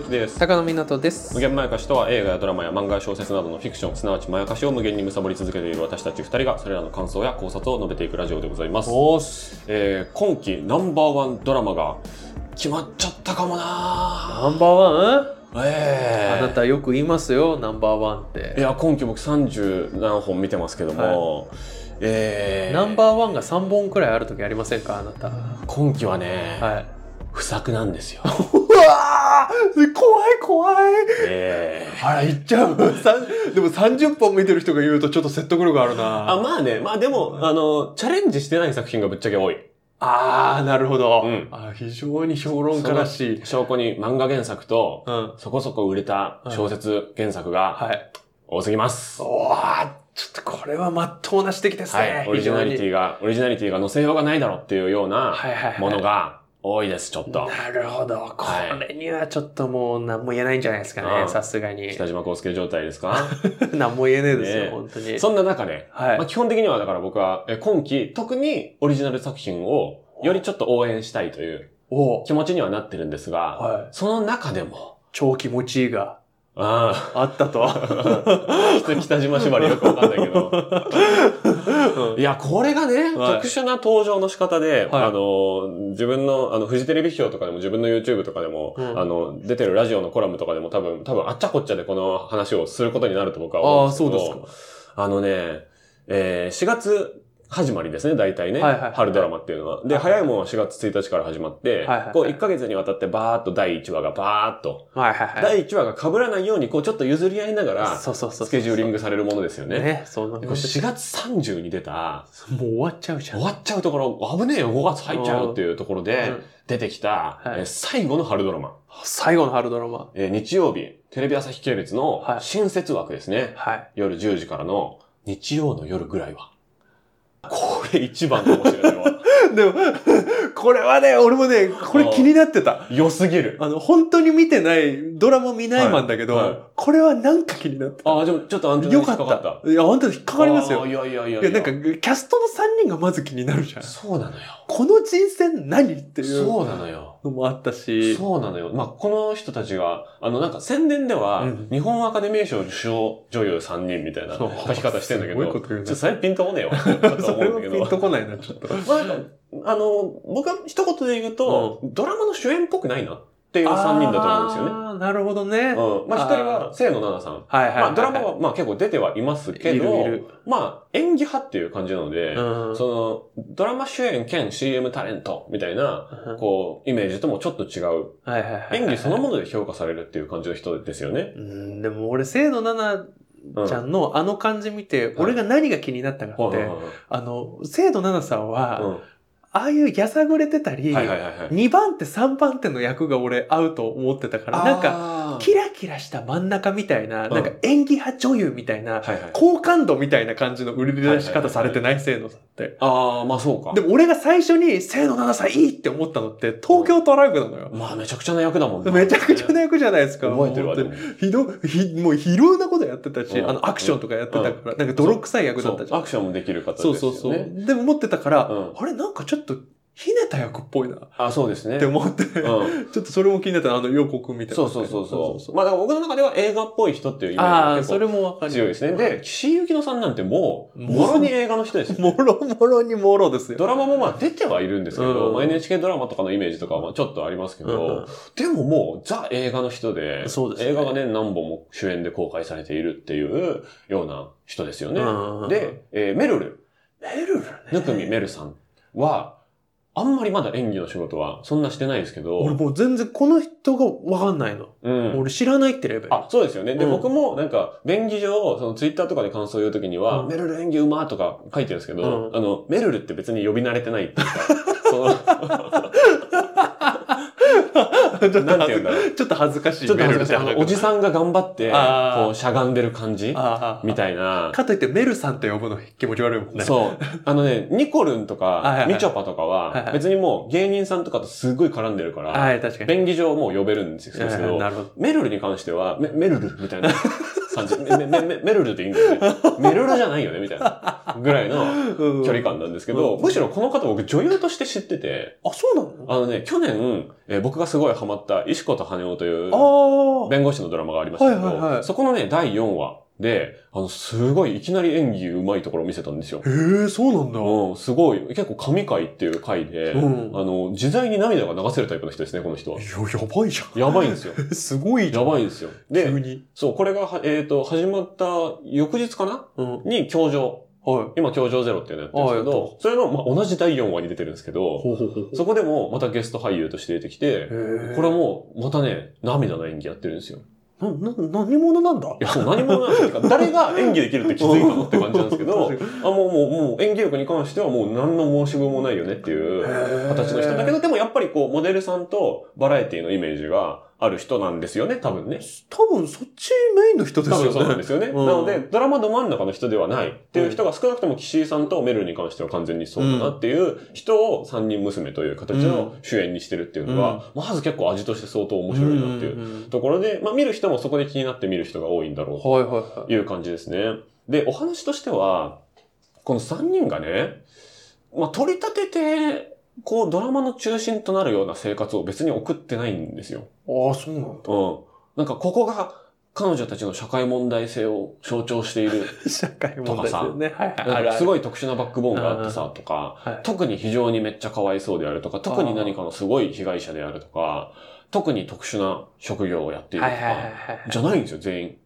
之です。高野湊です。無限まやかしとは映画やドラマや漫画や小説などのフィクションすなわちまやかしを無限に貪り続けている私たち二人がそれらの感想や考察を述べていくラジオでございます、おえー、今季ナンバーワンドラマが決まっちゃったかもな。ナンバーワン？ええあなたよく言いますよナンバーワンって。いや今季僕30何本見てますけども、えー、ナンバーワンが3本くらいある時ありませんかあなた。今季はね、はい。不作なんですよ 怖い怖い。ええ。あら言っちゃう。さでも30本見てる人が言うとちょっと説得力あるな。あまあね。まあでもあのチャレンジしてない作品がぶっちゃけ多い。あーなるほど、うん。あ非常に評論家らしい。証拠に漫画原作とうん。そこそこ売れた小説原作がはい。多すぎます。おーちょっとこれは真っ当な指摘ですね、はい。オリジナリティィが、オリジナリティが載せようがないだろうっていうようなはいはいはい。ものが多いです、ちょっと。なるほど。こはいれにはちょっともう何も言えないんじゃないですかね、うんさすがに。北島康介状態ですか？何も言えねえですよ、ねえ本当に。そんな中で、はいまあ、基本的にはだから僕はえ今期特にオリジナル作品をよりちょっと応援したいというお気持ちにはなってるんですが、はい。その中でも、超気持ちいいがああったと。あ、北島縛りよくわかんないけど、いや、これがね、はい。特殊な登場の仕方で、はい。あの、自分の、あの、フジテレビ表とかでも自分の YouTube とかでも、うん。あの、出てるラジオのコラムとかでも多分、多分あっちゃこっちゃでこの話をすることになると僕は思ああ、うんですけど、そうですか。あのね、えー、4月始まりですね、大体ね。はいはいはい春ドラマっていうのは。で、はい早いもんは4月1日から始まって、はいはいはいこう1ヶ月にわたってバーっと第1話がバーっと、はいはいはい。第1話が被らないように、こうちょっと譲り合いながら、そうそうそう。スケジューリングされるものですよね。ね。そんなでこれこと4月30に出た、もう終わっちゃうじゃん。終わっちゃうところ、危ねえよ、5月入っちゃうっていうところでうん出てきた、最後の春ドラマ。最後の春ドラマ。えー日曜日、テレビ朝日系列のはい新設枠ですね。はい。夜10時からの日曜の夜ぐらいは。これ一番かもしれないわ。でも、これはね、俺もね、これ気になってた。良すぎる。あの、本当に見てない、ドラマ見ないマンだけど、はいはいこれはなんか気になってた。ああ、でもちょっとアンテナによかっ引っかかった。た。いや、本当に引っかかりますよ。いやいやいやいや、なんか、キャストの3人がまず気になるじゃん。そうなのよ。この人選何っていうそうなのよ。のもあったし。そうなのよ。まあ、この人たちが、あの、なんか宣伝では、うん日本アカデミー賞受賞女優3人みたいな書き方してんだけど、すごいこと言うなちょっとそれピンとこねえわ。だ とそれは。ピンとこないな、ちょっと。まあ、あの、僕は一言で言うと、ドラマの主演っぽくないなっていう3人だと思うんですよね。なるほどね。うん。まあ、一人は、清野奈々さん。はいはいはい。まあ、ドラマは、まあ結構出てはいますけど、いるいるまあ、演技派っていう感じなので、うんその、ドラマ主演兼 CM タレントみたいな、うんこう、イメージともちょっと違う、はいはいはいはい。演技そのもので評価されるっていう感じの人ですよね。うん、でも俺、清野奈々ちゃんのあの感じ見て、俺が何が気になったかって、あの、清野奈々さんは、うんああいうやさぐれてたり、はいはいはいはい。2番手3番手の役が俺合うと思ってたから、なんか、かキラキラした真ん中みたいな、うんなんか演技派女優みたいな、はいはい。好感度みたいな感じの売り出し方されてない、清野さんって。ああ、まあそうか。でも俺が最初に清野奈々さんいいって思ったのって、東京トライブなのよ。まあめちゃくちゃな役だもんねめちゃくちゃな役じゃないですか。覚えてるわ、ひど、ひ、もういろんなことやってたし、うんあの、アクションとかやってたから、なんか泥臭い役だったじゃん。そうアクションもできる方ですよね。そうそうそう。でも持ってたから、うんあれなんかちょっと、ひねた役っぽいな。っあ、そうですね。て思って、うん。ちょっとそれも気になったあの予告みたいな。そうそうそうそう。まあだから僕の中では映画っぽい人っていうイメージが結構それもわかる。強いですね。で、岸井ゆきのさんなんてもう、もろに映画の人ですよ。もろもろにもろですよ。ドラマもまあ出てはいるんですけど、うんまあ NHK ドラマとかのイメージとかはまあちょっとありますけど、うんでももうザ映画の人で、そうですね映画がね、何本も主演で公開されているっていうような人ですよね。うんで、えーメルル、メルルね。ぬくみメルさんは、あんまりまだ演技の仕事はそんなしてないですけど、俺もう全然この人がわかんないの。うん。俺知らないってレベル。あ、そうですよね。で、うん僕もなんか、便宜上、そのツイッターとかで感想を言うときには、うんメルル演技うまーとか書いてるんですけど、うんあの、メルルって別に呼び慣れてないっていうか、その、ちょっとなんて言うんだろう。ちょっと恥ずかしい。ちょっと恥ずかしい。おじさんが頑張って、こう、しゃがんでる感じ？みたいな。かといってメルさんって呼ぶの気持ち悪いもんね。そう。あのね、ニコルンとか、みちょぱとかは別にもう芸人さんとかとすごい絡んでるから、はい、確かに。便宜上もう呼べるんですけど、なるほど。メルルに関しては、メメルルみたいな感じ。メルルでいいんだよね。メルルじゃないよねみたいなぐらいのうん距離感なんですけど、うんむしろこの方僕女優として知ってて、あ、そうなの？あのね、去年、えー僕がすごいハマった石子と羽男という。弁護士のドラマがありましたけど、そこのね、第4話で、あの、すごいいきなり演技上手いところを見せたんですよ。へえ、そうなんだ。うん、すごい、結構神回っていう回で、うんあの、自在に涙が流せるタイプの人ですね、この人は。いや、やばいじゃやばいんですよ。ん。すごいじゃん。やばいんですよ。急で、に。そう、これがは、えっ、と、始まった翌日かな？うん。に、教場。はい。今、教場ゼロっていうのやってるんですけど、それの、まあ、同じ第4話に出てるんですけど、ほうほうほう。そこでもまたゲスト俳優として出てきて、これも、またね、涙の演技やってるんですよ。な、な、何者なんだ？いや、何者なんですか 誰が演技できるって気づいたのって感じなんですけど、あ、もう、もう、もう演技力に関してはもう何の申し分もないよねっていう形の人だけど、でもやっぱりこう、モデルさんとバラエティのイメージがある人なんですよね、多分ね。多分そっちメインの人ですよね。多分そうなんですよね。うんなので、ドラマど真ん中の人ではないっていう人が少なくとも岸井さんとメルに関しては完全にそうだなっていう人を三人娘という形の主演にしてるっていうのは、まず結構味として相当面白いなっていううんところで、まあ見る人もそこで気になって見る人が多いんだろうとはいう感じですね。で、お話としては、この3人がね、まあ、取り立てて、こう、ドラマの中心となるような生活を別に送ってないんですよ。ああ、そうなんだ。うん。なんか、ここが彼女たちの社会問題性を象徴している。社会問題ですよね。はいはい。あるある。なんかすごい特殊なバックボーンがあってさ、とか、はい。特に非常にめっちゃかわいそうであるとか、特に何かのすごい被害者であるとか、特に特殊な職業をやっているとはいはいはいか、はい。じゃないんですよ、全員。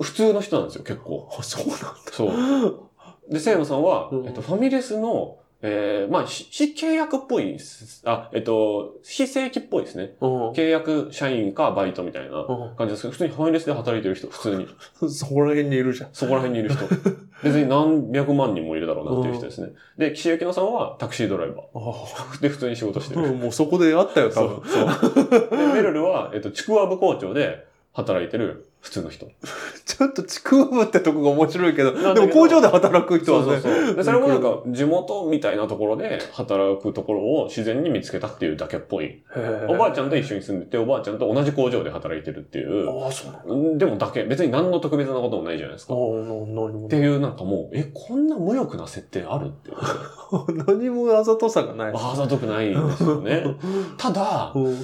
普通の人なんですよ、結構。あ、そうなんだ。そう。で、清野さんは、うんえっと、ファミレスの、えー、まあ、し非契約っぽいあ、えっと、非正規っぽいですね。うん。契約社員かバイトみたいなう感じですけど、普通にファミレスで働いてる人、普通に。ん。そこら辺にいるじゃん。そこら辺にいる人。別に何百万人もいるだろうなっていう人ですね。で、岸井ゆきのさんはタクシードライバあー。で、普通に仕事してる。あ。もうそこで会ったよ、多そう分。。そう。で、メルルは、えっと、ちくわ部校長で働いてる普通の人。ちょっとちくわぶってとこが面白いけど、でも工場で働く人そうはね。そうそう。で、それもなんか、地元みたいなところで働くところを自然に見つけたっていうだけっぽい。おばあちゃんと一緒に住んでて、おばあちゃんと同じ工場で働いてるっていう。ああ、そうでもだけ、別に何の特別なこともないじゃないですか。ああ、何もて。いうなんかもう、え、こんな無欲な設定あるっていう。何もあざとさがない。あざとくないんですよね。ただ、うん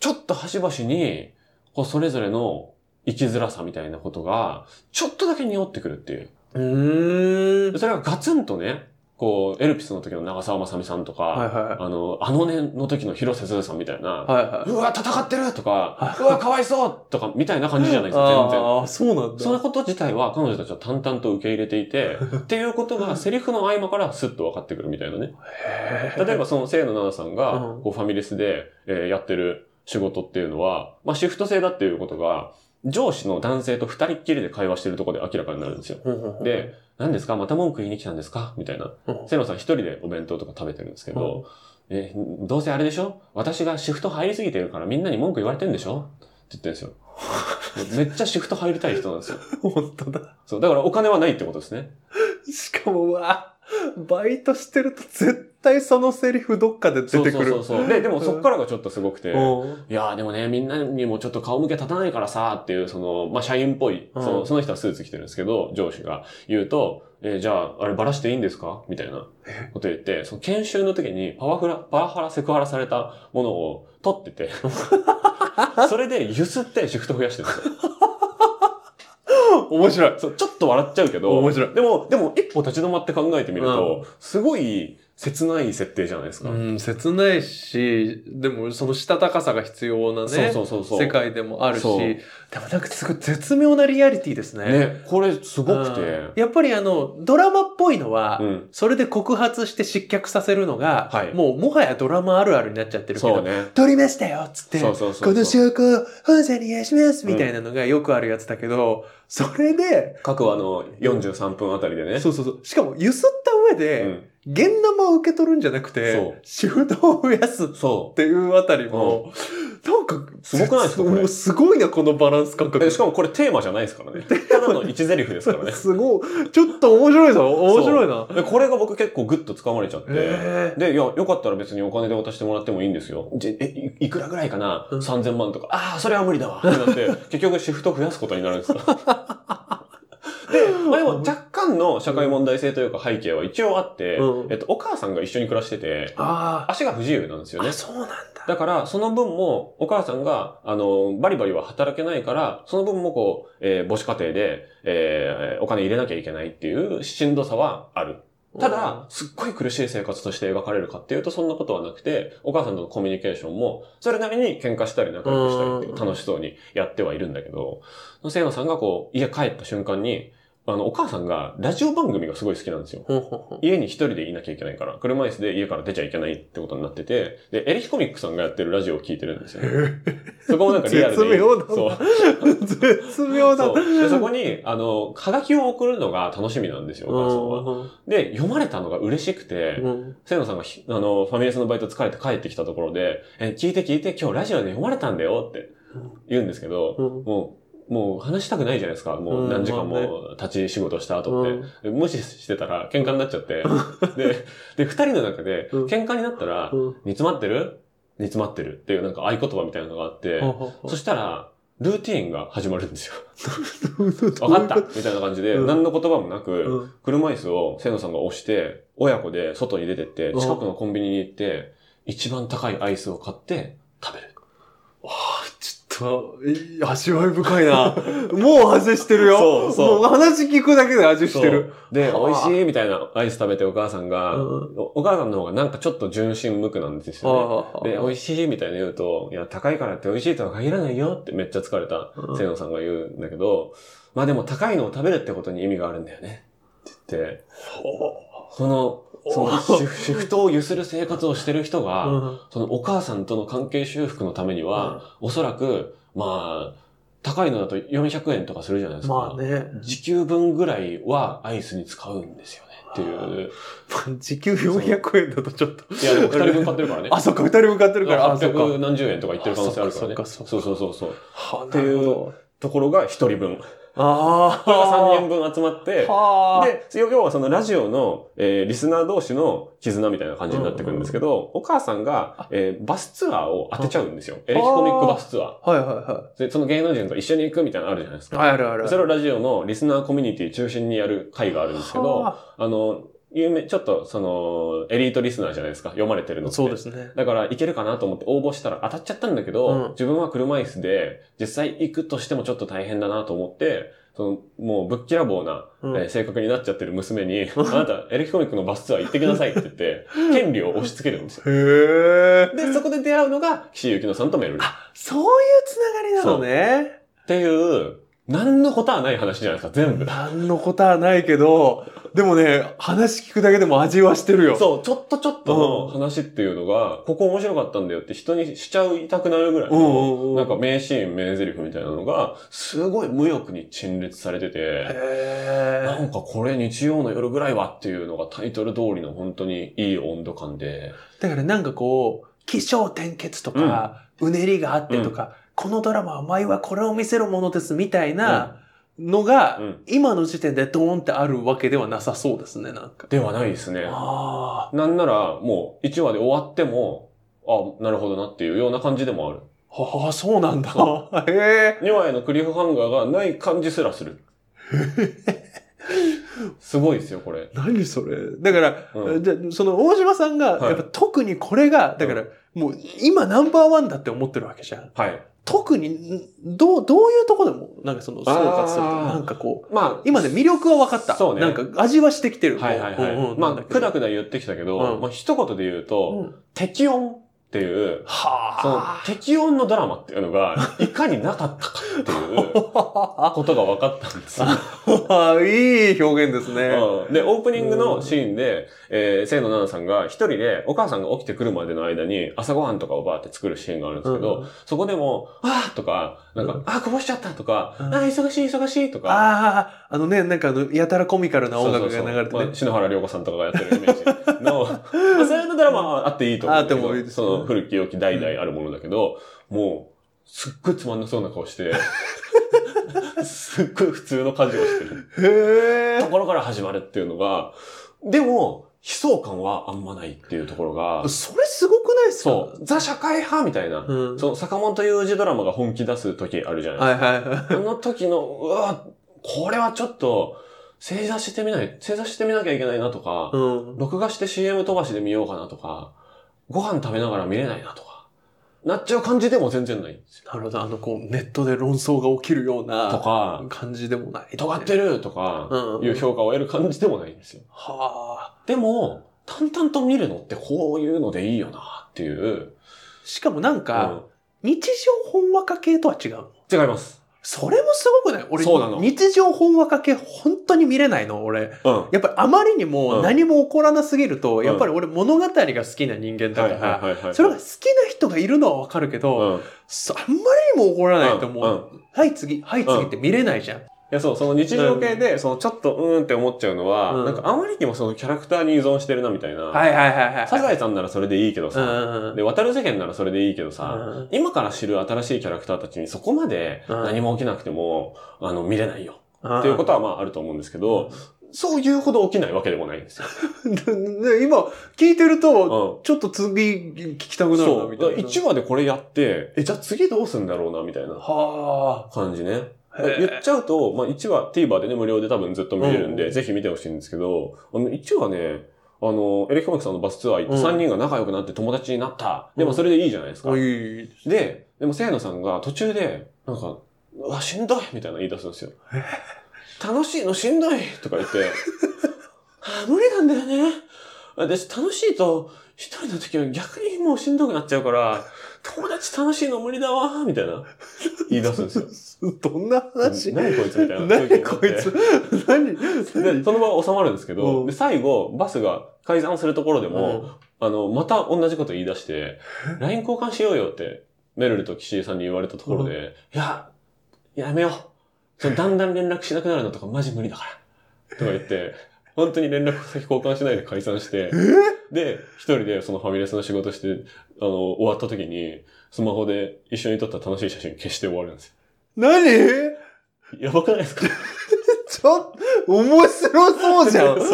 ちょっと端々に、こう、それぞれの生きづらさみたいなことが、ちょっとだけ匂ってくるっていう。うーん。それがガツンとね、こう、エルピスの時の長澤まさみさんとか、はいはあの、あの年の時の広瀬すずさんみたいな、い。はいはうわ、戦ってるとかは、うわ、かわいそうとか、みたいな感じじゃないい。ですか、全然。ああ、そうなんだ。そのこと自体は彼女たちは淡々と受け入れていて、っていうことがセリフの合間からスッと分かってくるみたいなね。例えばその清野奈々さんがうんこうファミレスで、えーやってる仕事っていうのは、まあシフト制だっていうことが、上司の男性と二人っきりで会話してるところで明らかになるんですよ。で、何ですか？また文句言いに来たんですか？みたいな。うん清野さん一人でお弁当とか食べてるんですけど、えーどうせあれでしょ？私がシフト入りすぎてるからみんなに文句言われてんでしょ？って言ってるんですよ。めっちゃシフト入りたい人なんですよ。本当だ。そう。だからお金はないってことですね。しかも、うわ、バイトしてると絶対そのセリフどっかで出てくる。そうそうそうそう。で、でもそっからがちょっとすごくて、うんいやーでもね、みんなにもちょっと顔向け立たないからさ、っていう、その、まあ、社員っぽい、うんそのその人はスーツ着てるんですけど、上司が言うと、えーじゃあ、あれバラしていいんですか？みたいなこと言って、その研修の時にパワフラ、パワハラ、セクハラされたものを取ってて、それでゆすってシフト増やしてるんですよ。面白い。そう、ちょっと笑っちゃうけど、面白いでも、でも一歩立ち止まって考えてみると、すごい切ない設定じゃないですか。うん、切ないし、でもそのしたたかさが必要なね、そうそうそう。世界でもあるし、でもなんかすごい絶妙なリアリティですね。ね、これすごくてうん。やっぱりあの、ドラマっぽいのは、うん。それで告発して失脚させるのが、はいもうもはやドラマあるあるになっちゃってるけど、そうね。撮りましたよっつって、そうそうそうこの証拠を本社に出しますみたいなのがよくあるやつだけど、それで、各話の43分あたりでね。そうそうそう。しかも、ゆすった上で、うん現生を受け取るんじゃなくそてう、シフトを増やすっそていうあたりも、なんか、すごくないですかすごいな、このバランス感う。覚。えしかもこれテーマじゃないですからね。ただの一台詞ですからね。すごい。ちょっと面白いぞ。面白いな。でこれが僕結構グッと掴まれちゃって。えで、いや、よかったら別にお金で渡してもらってもいいんですよ。え、いいくらぐらいかな、うん ?3000 万とか。ああ、それは無理だわ。ってなって、結局シフト増やすことになるんですよ。で、まあ、でも若干の社会問題性というか背景は一応あって、うんえっと、お母さんが一緒に暮らしてて、あ足が不自由なんですよあ。ねあ、。そうなんだ。だから、その分も、お母さんが、あの、バリバリは働けないから、その分もこう、えー母子家庭で、えーお金入れなきゃいけないっていうしんどさはある。ただ、すっごい苦しい生活として描かれるかっていうとそんなことはなくて、お母さんとのコミュニケーションも、それなりに喧嘩したり仲良くしたりって楽しそうにやってはいるんだけど、清野さんがこう、家帰った瞬間に、あの、お母さんがラジオ番組がすごい好きなんですよ。家に一人でいなきゃいけないから、車椅子で家から出ちゃいけないってことになってて、で、エレキコミックさんがやってるラジオを聞いてるんですよね。そこもなんかリアルで。絶妙だなそう。絶妙だ。そう。で、そこに、あの、はがきを送るのが楽しみなんですよ、お母さんは。うんで、読まれたのが嬉しくて、うん清野さんがひ、あの、ファミレスのバイト疲れて帰ってきたところで、え、聞いて聞いて、今日ラジオで読まれたんだよって言うんですけど、うんもう、もう話したくないじゃないですか。もう何時間も立ち仕事した後って。で無視してたら喧嘩になっちゃって。で、で、二人の中でうん喧嘩になったら、うん煮詰まってる？煮詰まってるっていうなんか合言葉みたいなのがあって、そしたら、ルーティーンが始まるんですよ。わかったみたいな感じで、うん何の言葉もなく、うん車椅子を清野さんが押して、親子で外に出てって、うん近くのコンビニに行って、一番高いアイスを買って食べる。と、味わい深いな。もう味してるよ。そうそうもう話聞くだけで味してる。で、はあ美味しいみたいなアイス食べてお母さんが、うんおお母さんの方がなんかちょっと純真無垢なんですよね。で、美味しいみたいな言うと、いや、高いからって美味しいとは限らないよってめっちゃ疲れたうん清野さんが言うんだけど、まあでも高いのを食べるってことに意味があるんだよね。って言って、その、その シフトを揺する生活をしてる人が、うんそのお母さんとの関係修復のためには、おそらく、まあ、高いのだと400円とかするじゃないですか。まあね。時給分ぐらいはアイスに使うんですよねっていう。時給400円だとちょっと。いや、でも二人分買ってるからね。あ、そっか、二人分買ってるから。あ、そっか。800何十円とか言ってる可能性あるからね。あそうそうそうそう。はっていうところが一人分。あこれが3あ。人分集まって、はあ。で、要はそのラジオの、えーリスナー同士の絆みたいな感じになってくるんですけど、お母さんが、えーバスツアーを当てちゃうんですよ。エレキコミックバスツアはいはいはー。で、その芸能人と一緒に行くみたいなのあるじゃないですい。か。あるある。それをラジオのリスナーコミュニティ中心にやる会があるんですけど、はあの、有名、ちょっとその、エリートリスナーじゃないですか。読まれてるのあって。そうですね。だから、いけるかなと思って応募したら当たっちゃったんだけど、うん自分は車椅子で、実際行くとしてもちょっと大変だなと思って、その、もうぶっきらぼうな、うんえー性格になっちゃってる娘に、あなた、エレキコミックのバスツアー行ってきなさいって言って、権利を押し付けるんですよ。へえ。で、そこで出会うのが、岸井ゆきのさんとメルル。っそういうつながりなのね。ていう、何のことはない話じゃないですか、全部。何のことはないけど、でもね、話聞くだけでも味はしてるよ。そう、ちょっとちょっとの話っていうのが、ここ面白かったんだよって人にしちゃいたくなるぐらいうんうんうんの、なんか名シーン、名台詞みたいなのが、すごい無欲に陳列されてて、へなんかこれ日曜の夜ぐらいはっていうのがタイトル通りの本当にいい温度感で、だからなんかこう、起承転結とか、うねりがあってとか、このドラマは前はこれを見せるものですみたいなのが、うん今の時点でドーンってあるわけではなさそうですね、なんか。ではないですね。あなんならもう1話で終わっても、あ、なるほどなっていうような感じでもある。あ、はあ、そうなんだ。そへえ。2話へのクリフハンガーがない感じすらする。すごいですよ、これ。何それ？だから、うんじゃあその大島さんが、はいやっぱ特にこれが、だから、もう今ナンバーワンだって思ってるわけじゃん。はい。特に、んどう、どういうとこでも、なんかその、総括すると、なんかこう、まあ、今で魅力は分かった。そうねなんか味はしてきてる。はいはいはい。まあ、くだくだ言ってきたけど、うんまあ、一言で言うと、うん適音っていう、そのはあ。適音のドラマっていうのが、いかになかったかっていう ことが分かったんですよ。あ いい表現ですね。うんで、オープニングのシーンで、えー、清野奈々さんが一人でお母さんが起きてくるまでの間に朝ごはんとかをバーって作るシーンがあるんですけど、うんそこでも、あーとか、なんか、うんあーこぼしちゃったとか、うんあー忙しい忙しいとか、ああ、あのね、なんかあの、やたらコミカルな音楽がそうそうそう流れてねまあ。篠原涼子さんとかがやってるイメージの、まドラマはあっていいと思うあってもいいですねその古き良き代々あるものだけど、もう、すっごいつまんなそうな顔して、すっごい普通の家事をしてるへところから始まるっていうのが、でも、悲壮感はあんまないっていうところがえ。、それすごくないですか？そう、ザ社会派みたいな、うん。その坂本雄二ドラマが本気出す時あるじゃないですか。はいはいはい。あの時の、うわ、これはちょっと、正座してみない、正座してみなきゃいけないなとか、うん。録画して CM 飛ばしで見ようかなとか、ご飯食べながら見れないなとか、なっちゃう感じでも全然ないんですよ。なるほど。あの、こう、ネットで論争が起きるようとなか、感じでもない。尖ってるとかう、んいう評価を得る感じでもないんですよ。はあ。でも、淡々と見るのってこういうのでいいよなっていう。しかもなんうか、日常本話化系とは違う違います。それもすごくない？俺、日常本話化系本当に見れないの俺。うん。やっぱりあまりにもうん何も起こらなすぎると、んやっぱり俺物語が好きな人間だはいから。それが好きな人がいるのはわかるけど、うん。あんまりにも起こらないともう、うんはい次、はい次って見れないじゃん。や、そう、その日常系で、そのちょっとうーんって思っちゃうのは、うんなんかあまりにもそのキャラクターに依存してるなみたいな。はいはいはいはい。サザエさんならそれでいいけどうんさ、うんで、渡る世間ならそれでいいけどさ、うん今から知る新しいキャラクターたちにそこまでうん何も起きなくても、あの、見れないよ。うんっていうことはまああると思うんですけど、そういうほど起きないわけでもないんですよ。で今、聞いてると、うん。ちょっと次聞きたくなるな。みたいな。1話でこれやって、え、じゃあ次どうすんだろうな、みたいなは感じね。言っちゃうと、まあ1話 TVer でね、無料で多分ずっと見れるんで、うんぜひ見てほしいんですけど、あの1話ね、あの、エレキコミックさんのバスツアー行ってうん3人が仲良くなって友達になった。でうんもそれでいいじゃないですか。おい。で、でも清野さんが途中で、なんか、うわ、しんどいみたいなの言い出すんですよ。楽しいのしんどいとか言って、あ無理なんだよね。私楽しいと、一人の時は逆にもうしんどくなっちゃうから、友達楽しいの無理だわみたいな、言い出すんですよ。どんな話？何こいつみたいな。何こいつ？何？で、そのまま収まるんですけど、うん。で、最後、バスが改ざんするところでも、あの、また同じこと言い出して、LINE 交換しようよって、メルルと岸井さんに言われたところで、いや、やめよう。そのだんだん連絡しなくなるのとかマジ無理だから。とか言って、本当に連絡先交換しないで解散して、で、一人でそのファミレスの仕事して、あの、終わった時に、スマホで一緒に撮った楽しい写真消して終わるんです何？よ。やばくないですか？ちょっと、面白そうじゃん。面白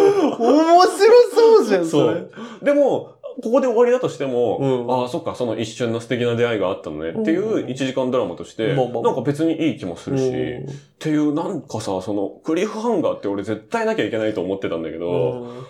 そうじゃん、それ。そう。でも、ここで終わりだとしても、うんああ、そっか、その一瞬の素敵な出会いがあったのねっていう1時間ドラマとして、まあまあなんか別にいい気もするし、うんっていう、なんかさ、その、クリフハンガーって俺絶対なきゃいけないと思ってたんだけど、うん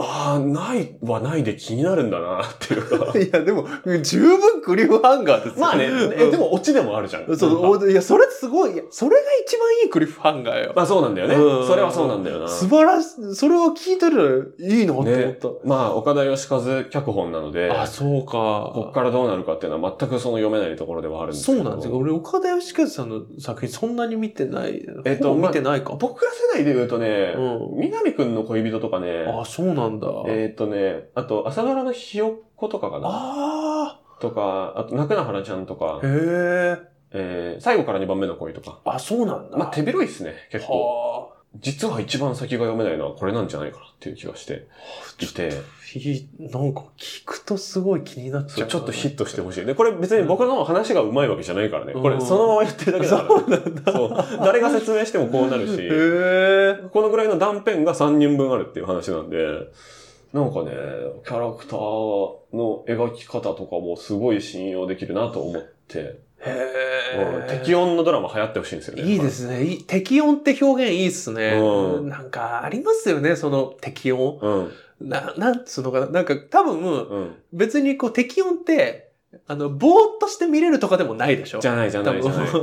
ああ、ないはないで気になるんだなっていうか。いや、でも、十分クリフハンガーですよまあね、えで、もオチでもあるじゃん。そういや、それすごい、いや、それが一番いいクリフハンガーよ。まあそうなんだよね。うんそれはそうなんだよな。素晴らしい、それを聞いてるいいなって思っねた。。まあ、岡田義和脚本なので、あ、そうか。こっからどうなるかっていうのは全くその読めないところではあるんですけど。そうなんですよ。俺、岡田義和さんの作品そんなに見てない。えっと見てないか。僕ら世代で言うとね、う南くんの恋人とかね、あ、そうなんだ。えっ、とね、あと、朝ドラのひよっことかかなあとか、あと、泣くなはらちゃんとかあ、、へえ。えー、最後から2番目の恋とか。あ、そうなんだ。まあ、手広いっすね、結構。はあ。実は一番先が読めないのはこれなんじゃないかなっていう気がしていて、なんか聞くとすごい気になっちゃう。ちょっとヒットしてほしい。で、これ別に僕の話がうまいわけじゃないからね。こうんれそのまま言ってるだけだから。そうなんだ。そう。誰が説明してもこうなるし、へえ。このぐらいの断片が3人分あるっていう話なんで、なんかね、キャラクターの描き方とかもすごい信用できるなと思って、へえ。うん適音のドラマ流行ってほしいんですよね。いいですね。いい適音って表現いいっすね。うんなんかありますよね、その適音。うん。な、なんつうのかな。なんか多分、うん。別にこう適音って、あの、ぼーっとして見れるとかでもないでしょ？じゃないじゃないじゃない。あの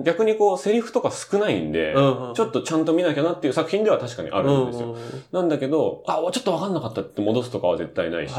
ー逆にこう、セリフとか少ないんで、うんうんちょっとちゃんと見なきゃなっていう作品では確かにあるんですよ。うんうんなんだけど、あ、ちょっとわかんなかったって戻すとかは絶対ないし。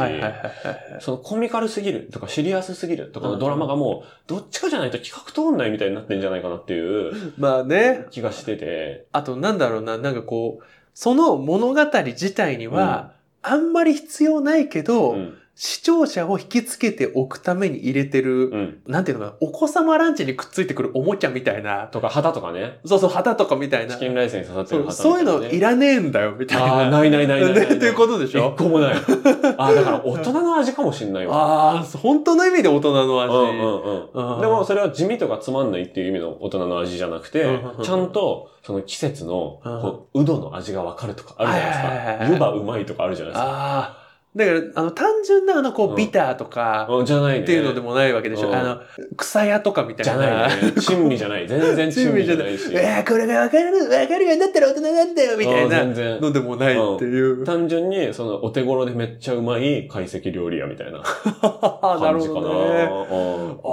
そのコミカルすぎるとかシリアスすぎるとかのドラマがもう、どっちかじゃないと企画通んないみたいになってんじゃないかなっていう まあね。気がしてて、あとなんだろうな、なんかこう、その物語自体には、あんまり必要ないけど、うん。視聴者を引きつけておくために入れてる、うん。なんていうのかな、お子様ランチにくっついてくるおもちゃみたいな、とか、旗とかね。そうそう、旗とかみたいなチ。キンライスに刺さってる旗そういうのいららねえんだよ、みたいな。ああ、ないないないないないない。ねっていうことでしょ一個もない。ああ、だから大人の味かもしんないわ。ああ、本当の意味で大人の味。うんうんうん。うんでもそれは地味とかつまんないっていう意味の大人の味じゃなくてうん、ちゃんとその季節のうどの味がわかるとかあるじゃないですか。湯葉うまいとかあるじゃないですか。だから、あの、単純なあの、こう、うんビターとか、うんじゃないね。っていうのでもないわけでしょ。うんあの、草屋とかみたいじな。ゃないね。珍味じゃない。全然珍味じゃないし。えー、これがわかる、わかるようになったら大人なんだよ、みたいうんな全然。のでもないっていう。単純に、その、お手頃でめっちゃうまい懐石料理屋みたいな 感じかな。ほどね。う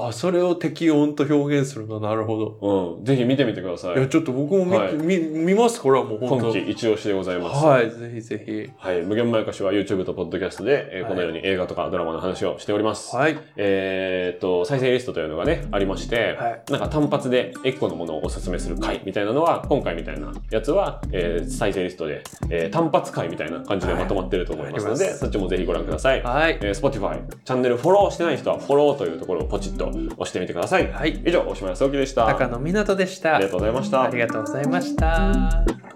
んあ、それを適音と表現するのなるほど。うん。ぜひ見てみてくださいや、い。ちょっと僕も見、はい見見ます、これはもう本当今季一押しでございます。はい、ぜひぜひ。はい。無限まやかしは YouTube と Podcast で、えーこのように映画とかドラマの話をしております。はい。えーっと、再生リストというのがね、ありまして、はいなんか単発で1個のものをおすすめする回みたいなのは、今回みたいなやつは、えー再生リストで、えー単発回みたいな感じでまとまってると思いますので、はいそっちもぜひご覧ください。はい。えー Spotify、チャンネルフォローしてない人はフォローというところをポチッと押してみてください。はい。以上、大島康之でした。高野湊でした。ありがとうございましたありがとうございました。